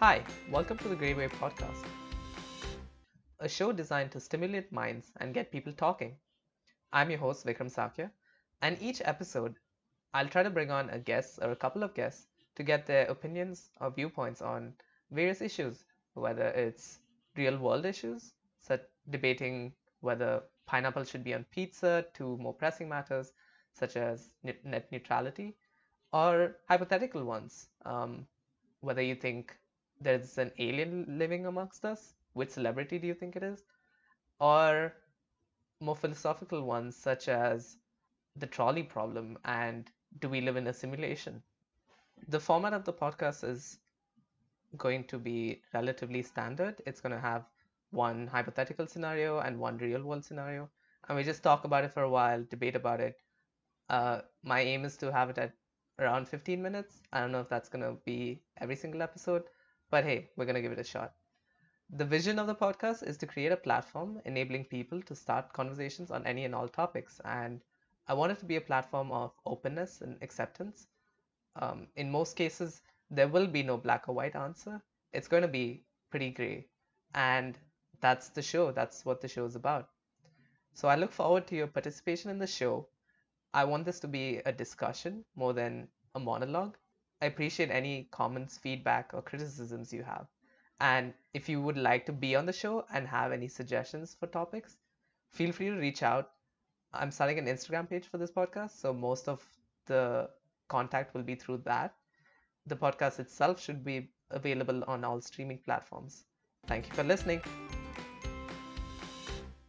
Hi, welcome to the Grey Wave Podcast, a show designed to stimulate minds and get people talking. I'm your host, Vikram Sakya, and each episode, I'll try to bring on a guest or a couple of guests to get their opinions or viewpoints on various issues, whether it's real world issues, such debating whether pineapple should be on pizza, to more pressing matters such as net neutrality, or hypothetical ones, um, whether you think there's an alien living amongst us, which celebrity do you think it is? Or more philosophical ones, such as the trolley problem and do we live in a simulation? The format of the podcast is going to be relatively standard. It's going to have one hypothetical scenario and one real world scenario. And we just talk about it for a while, debate about it. Uh, my aim is to have it at around 15 minutes. I don't know if that's going to be every single episode, but hey, we're going to give it a shot. The vision of the podcast is to create a platform enabling people to start conversations on any and all topics. And I want it to be a platform of openness and acceptance. Um, in most cases, there will be no black or white answer. It's going to be pretty gray. And that's the show. That's what the show is about. So I look forward to your participation in the show. I want this to be a discussion more than a monologue. I appreciate any comments, feedback, or criticisms you have. And if you would like to be on the show and have any suggestions for topics, feel free to reach out. I'm starting an Instagram page for this podcast, so most of the contact will be through that. The podcast itself should be available on all streaming platforms. Thank you for listening.